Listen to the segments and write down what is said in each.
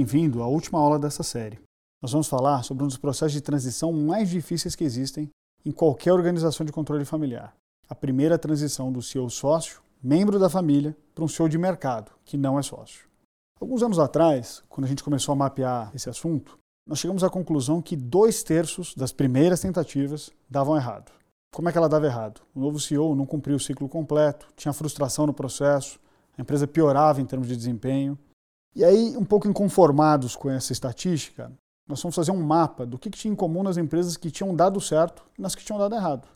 Bem-vindo à última aula dessa série. Nós vamos falar sobre um dos processos de transição mais difíceis que existem em qualquer organização de controle familiar. A primeira transição do CEO sócio, membro da família, para um CEO de mercado, que não é sócio. Alguns anos atrás, quando a gente começou a mapear esse assunto, nós chegamos à conclusão que dois terços das primeiras tentativas davam errado. Como é que ela dava errado? O novo CEO não cumpriu o ciclo completo, tinha frustração no processo, a empresa piorava em termos de desempenho. E aí, um pouco inconformados com essa estatística, nós fomos fazer um mapa do que, tinha em comum nas empresas que tinham dado certo e nas que tinham dado errado.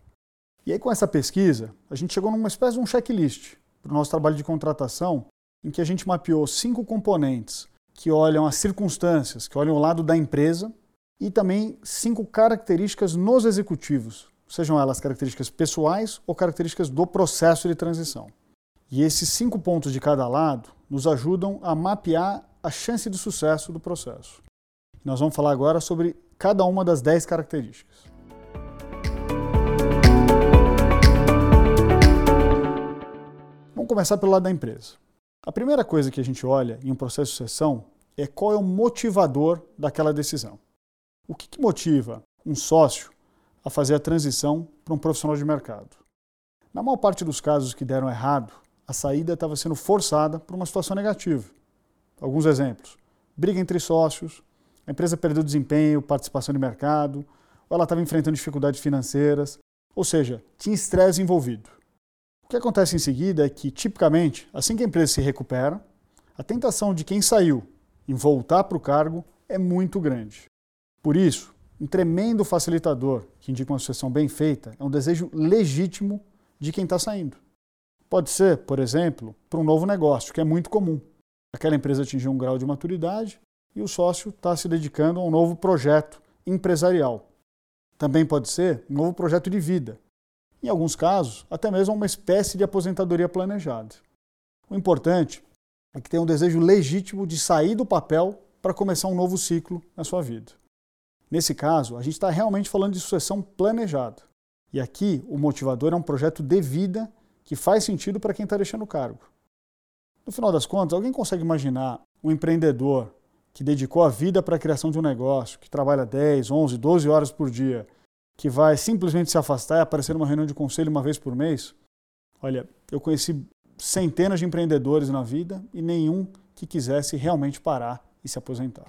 E aí, com essa pesquisa, a gente chegou numa espécie de um checklist para o nosso trabalho de contratação, em que a gente mapeou cinco componentes que olham as circunstâncias, que olham o lado da empresa, e também cinco características nos executivos, sejam elas características pessoais ou características do processo de transição. E esses cinco pontos de cada lado nos ajudam a mapear a chance de sucesso do processo. Nós vamos falar agora sobre cada uma das dez características. Vamos começar pelo lado da empresa. A primeira coisa que a gente olha em um processo de sucessão é qual é o motivador daquela decisão. O que, que motiva um sócio a fazer a transição para um profissional de mercado? Na maior parte dos casos que deram errado, a saída estava sendo forçada por uma situação negativa. Alguns exemplos: briga entre sócios, a empresa perdeu desempenho, participação de mercado, ou ela estava enfrentando dificuldades financeiras, ou seja, tinha estresse envolvido. O que acontece em seguida é que, tipicamente, assim que a empresa se recupera, a tentação de quem saiu em voltar para o cargo é muito grande. Por isso, um tremendo facilitador que indica uma sucessão bem feita é um desejo legítimo de quem está saindo. Pode ser, por exemplo, para um novo negócio, que é muito comum. Aquela empresa atingiu um grau de maturidade e o sócio está se dedicando a um novo projeto empresarial. Também pode ser um novo projeto de vida. Em alguns casos, até mesmo uma espécie de aposentadoria planejada. O importante é que tenha um desejo legítimo de sair do papel para começar um novo ciclo na sua vida. Nesse caso, a gente está realmente falando de sucessão planejada. E aqui, o motivador é um projeto de vida que faz sentido para quem está deixando o cargo. No final das contas, alguém consegue imaginar um empreendedor que dedicou a vida para a criação de um negócio, que trabalha 10, 11, 12 horas por dia, que vai simplesmente se afastar e aparecer numa reunião de conselho uma vez por mês? Olha, eu conheci centenas de empreendedores na vida e nenhum que quisesse realmente parar e se aposentar.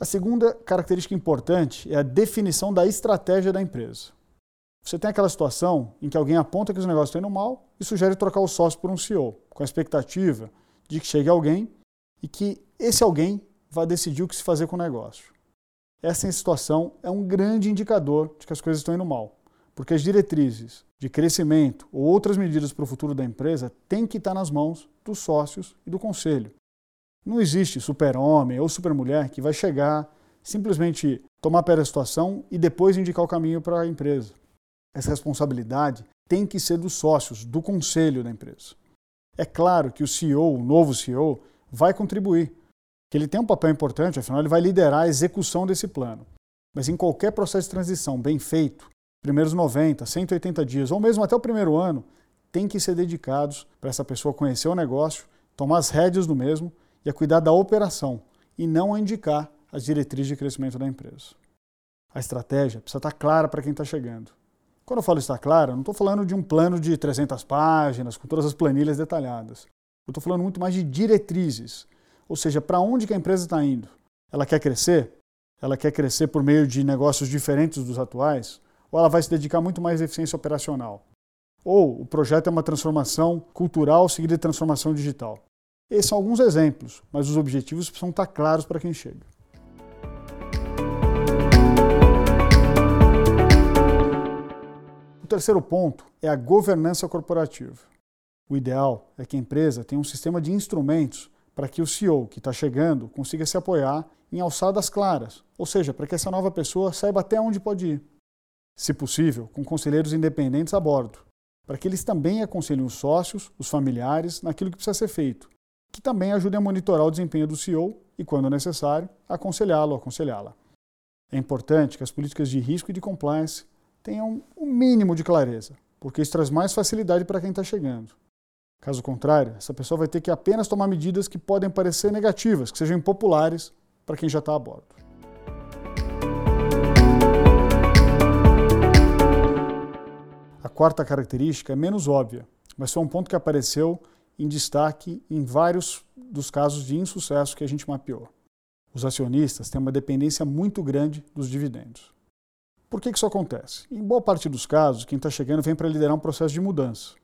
A segunda característica importante é a definição da estratégia da empresa. Você tem aquela situação em que alguém aponta que os negócios estão indo mal e sugere trocar o sócio por um CEO, com a expectativa de que chegue alguém e que esse alguém vá decidir o que se fazer com o negócio. Essa situação é um grande indicador de que as coisas estão indo mal, porque as diretrizes de crescimento ou outras medidas para o futuro da empresa têm que estar nas mãos dos sócios e do conselho. Não existe super-homem ou super-mulher que vai chegar, simplesmente tomar pé da situação e depois indicar o caminho para a empresa. Essa responsabilidade tem que ser dos sócios, do conselho da empresa. É claro que o CEO, o novo CEO, vai contribuir, que ele tem um papel importante, afinal ele vai liderar a execução desse plano. Mas em qualquer processo de transição bem feito, primeiros 90, 180 dias ou mesmo até o primeiro ano, tem que ser dedicados para essa pessoa conhecer o negócio, tomar as rédeas do mesmo a cuidar da operação e não a indicar as diretrizes de crescimento da empresa. A estratégia precisa estar clara para quem está chegando. Quando eu falo estar clara, não estou falando de um plano de 300 páginas, com todas as planilhas detalhadas. Eu estou falando muito mais de diretrizes, ou seja, para onde que a empresa está indo. Ela quer crescer? Ela quer crescer por meio de negócios diferentes dos atuais? Ou ela vai se dedicar muito mais à eficiência operacional? Ou o projeto é uma transformação cultural seguida de transformação digital? Esses são alguns exemplos, mas os objetivos precisam estar claros para quem chega. O terceiro ponto é a governança corporativa. O ideal é que a empresa tenha um sistema de instrumentos para que o CEO que está chegando consiga se apoiar em alçadas claras, ou seja, para que essa nova pessoa saiba até onde pode ir. Se possível, com conselheiros independentes a bordo, para que eles também aconselhem os sócios, os familiares, naquilo que precisa ser feito, que também ajudem a monitorar o desempenho do CEO e, quando necessário, aconselhá-lo ou aconselhá-la. É importante que as políticas de risco e de compliance tenham um mínimo de clareza, porque isso traz mais facilidade para quem está chegando. Caso contrário, essa pessoa vai ter que apenas tomar medidas que podem parecer negativas, que sejam impopulares para quem já está a bordo. A quarta característica é menos óbvia, mas foi um ponto que apareceu em destaque em vários dos casos de insucesso que a gente mapeou. Os acionistas têm uma dependência muito grande dos dividendos. Por que isso acontece? Em boa parte dos casos, quem está chegando vem para liderar um processo de mudança.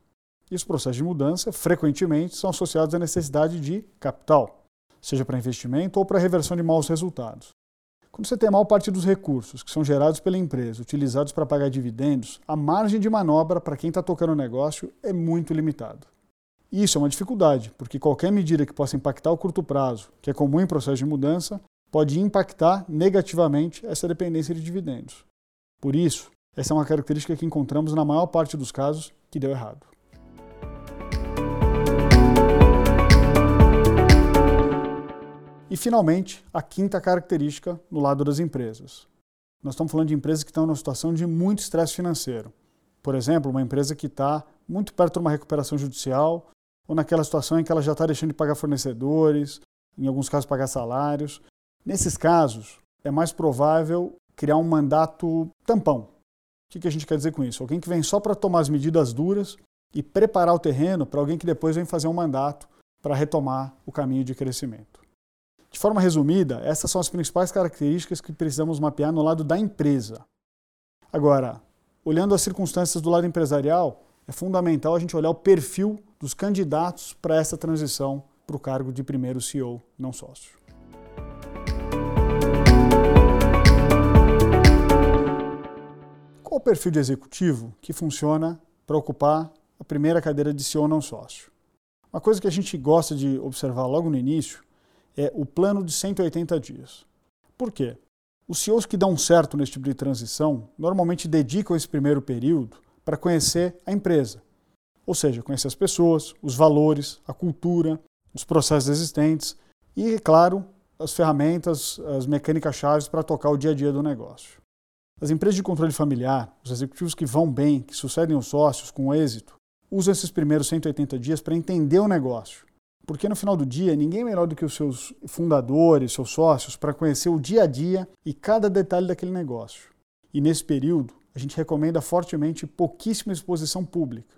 E os processos de mudança, frequentemente, são associados à necessidade de capital, seja para investimento ou para reversão de maus resultados. Quando você tem a maior parte dos recursos que são gerados pela empresa utilizados para pagar dividendos, a margem de manobra para quem está tocando o negócio é muito limitada. Isso é uma dificuldade, porque qualquer medida que possa impactar o curto prazo, que é comum em processo de mudança, pode impactar negativamente essa dependência de dividendos. Por isso, essa é uma característica que encontramos na maior parte dos casos que deu errado. E, finalmente, a quinta característica no lado das empresas. Nós estamos falando de empresas que estão numa situação de muito estresse financeiro. Por exemplo, uma empresa que está muito perto de uma recuperação judicial, ou naquela situação em que ela já está deixando de pagar fornecedores, em alguns casos pagar salários. Nesses casos, é mais provável criar um mandato tampão. O que a gente quer dizer com isso? Alguém que vem só para tomar as medidas duras e preparar o terreno para alguém que depois vem fazer um mandato para retomar o caminho de crescimento. De forma resumida, essas são as principais características que precisamos mapear no lado da empresa. Agora, olhando as circunstâncias do lado empresarial, é fundamental a gente olhar o perfil dos candidatos para essa transição para o cargo de primeiro CEO, não sócio. Qual o perfil de executivo que funciona para ocupar a primeira cadeira de CEO não sócio? Uma coisa que a gente gosta de observar logo no início é o plano de 180 dias. Por quê? Os CEOs que dão certo nesse tipo de transição normalmente dedicam esse primeiro período para conhecer a empresa. Ou seja, conhecer as pessoas, os valores, a cultura, os processos existentes e, claro, as ferramentas, as mecânicas chaves para tocar o dia a dia do negócio. As empresas de controle familiar, os executivos que vão bem, que sucedem os sócios com êxito, usam esses primeiros 180 dias para entender o negócio porque no final do dia, ninguém é melhor do que os seus fundadores, seus sócios, para conhecer o dia a dia e cada detalhe daquele negócio. E nesse período, a gente recomenda fortemente pouquíssima exposição pública.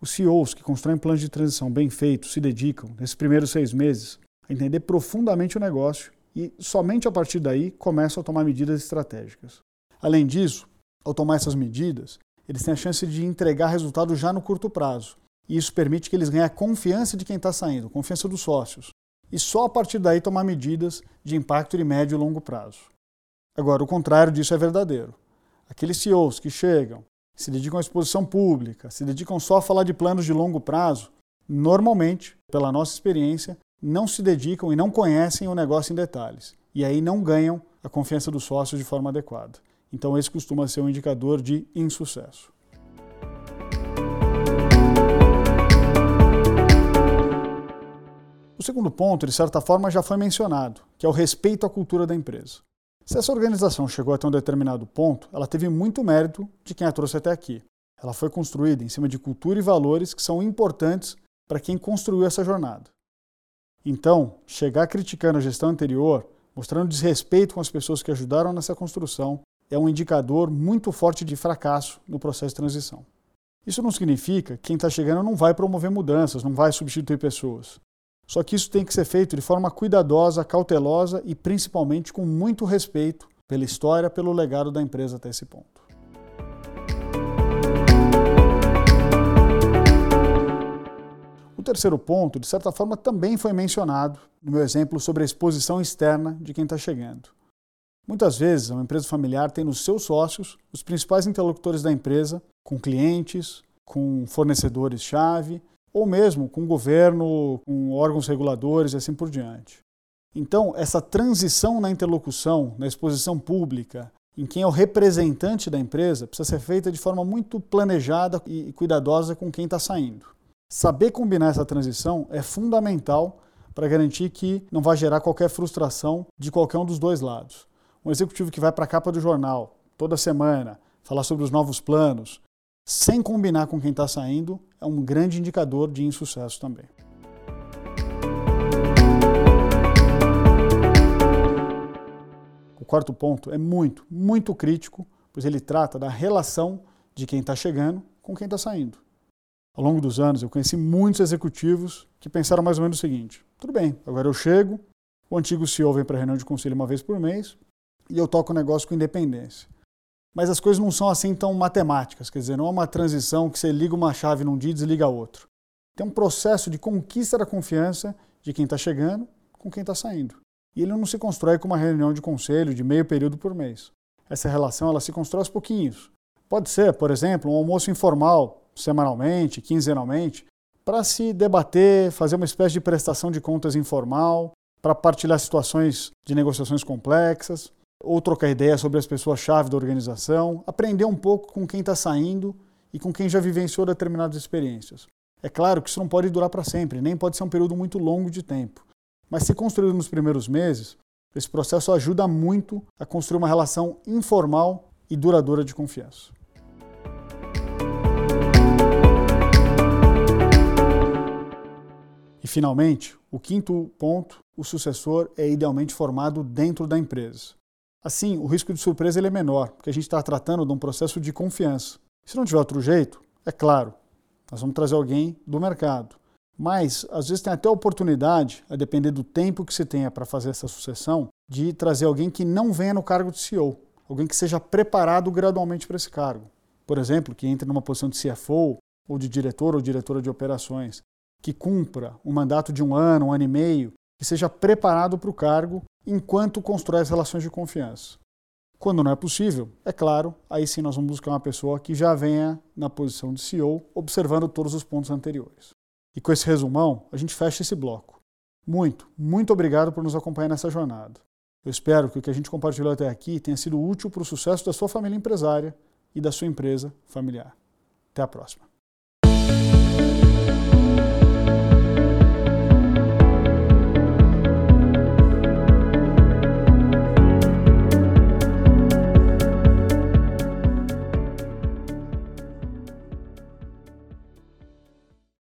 Os CEOs que constroem planos de transição bem feitos se dedicam, nesses primeiros seis meses, a entender profundamente o negócio e somente a partir daí começam a tomar medidas estratégicas. Além disso, ao tomar essas medidas, eles têm a chance de entregar resultado já no curto prazo, e isso permite que eles ganhem a confiança de quem está saindo, confiança dos sócios. E só a partir daí tomar medidas de impacto de médio e longo prazo. Agora, o contrário disso é verdadeiro. Aqueles CEOs que chegam, se dedicam à exposição pública, se dedicam só a falar de planos de longo prazo, normalmente, pela nossa experiência, não se dedicam e não conhecem o negócio em detalhes. E aí não ganham a confiança dos sócios de forma adequada. Então, esse costuma ser um indicador de insucesso. O segundo ponto, de certa forma, já foi mencionado, que é o respeito à cultura da empresa. Se essa organização chegou até um determinado ponto, ela teve muito mérito de quem a trouxe até aqui. Ela foi construída em cima de cultura e valores que são importantes para quem construiu essa jornada. Então, chegar criticando a gestão anterior, mostrando desrespeito com as pessoas que ajudaram nessa construção, é um indicador muito forte de fracasso no processo de transição. Isso não significa que quem está chegando não vai promover mudanças, não vai substituir pessoas. Só que isso tem que ser feito de forma cuidadosa, cautelosa e principalmente com muito respeito pela história, pelo legado da empresa até esse ponto. O terceiro ponto, de certa forma, também foi mencionado no meu exemplo sobre a exposição externa de quem está chegando. Muitas vezes, uma empresa familiar tem nos seus sócios os principais interlocutores da empresa, com clientes, com fornecedores-chave ou mesmo com o governo, com órgãos reguladores e assim por diante. Então, essa transição na interlocução, na exposição pública, em quem é o representante da empresa, precisa ser feita de forma muito planejada e cuidadosa com quem está saindo. Saber combinar essa transição é fundamental para garantir que não vai gerar qualquer frustração de qualquer um dos dois lados. Um executivo que vai para a capa do jornal toda semana, falar sobre os novos planos, sem combinar com quem está saindo, é um grande indicador de insucesso também. O quarto ponto é muito, muito crítico, pois ele trata da relação de quem está chegando com quem está saindo. Ao longo dos anos, eu conheci muitos executivos que pensaram mais ou menos o seguinte: tudo bem, agora eu chego, o antigo CEO vem para a reunião de conselho uma vez por mês e eu toco o negócio com independência. Mas as coisas não são assim tão matemáticas, quer dizer, não é uma transição que você liga uma chave num dia e desliga outro. Tem um processo de conquista da confiança de quem está chegando com quem está saindo. E ele não se constrói com uma reunião de conselho de meio período por mês. Essa relação ela se constrói aos pouquinhos. Pode ser, por exemplo, um almoço informal, semanalmente, quinzenalmente, para se debater, fazer uma espécie de prestação de contas informal, para partilhar situações de negociações complexas, ou trocar ideias sobre as pessoas-chave da organização, aprender um pouco com quem está saindo e com quem já vivenciou determinadas experiências. É claro que isso não pode durar para sempre, nem pode ser um período muito longo de tempo. Mas se construído nos primeiros meses, esse processo ajuda muito a construir uma relação informal e duradoura de confiança. E finalmente, o quinto ponto, o sucessor é idealmente formado dentro da empresa. Assim, o risco de surpresa ele é menor, porque a gente está tratando de um processo de confiança. Se não tiver outro jeito, é claro, nós vamos trazer alguém do mercado. Mas, às vezes, tem até a oportunidade, a depender do tempo que se tenha para fazer essa sucessão, de trazer alguém que não venha no cargo de CEO, alguém que seja preparado gradualmente para esse cargo. Por exemplo, que entre numa posição de CFO, ou de diretor ou diretora de operações, que cumpra um mandato de um ano, um ano e meio, que seja preparado para o cargo enquanto constrói as relações de confiança. Quando não é possível, é claro, aí sim nós vamos buscar uma pessoa que já venha na posição de CEO, observando todos os pontos anteriores. E com esse resumão, a gente fecha esse bloco. Muito, muito obrigado por nos acompanhar nessa jornada. Eu espero que o que a gente compartilhou até aqui tenha sido útil para o sucesso da sua família empresária e da sua empresa familiar. Até a próxima.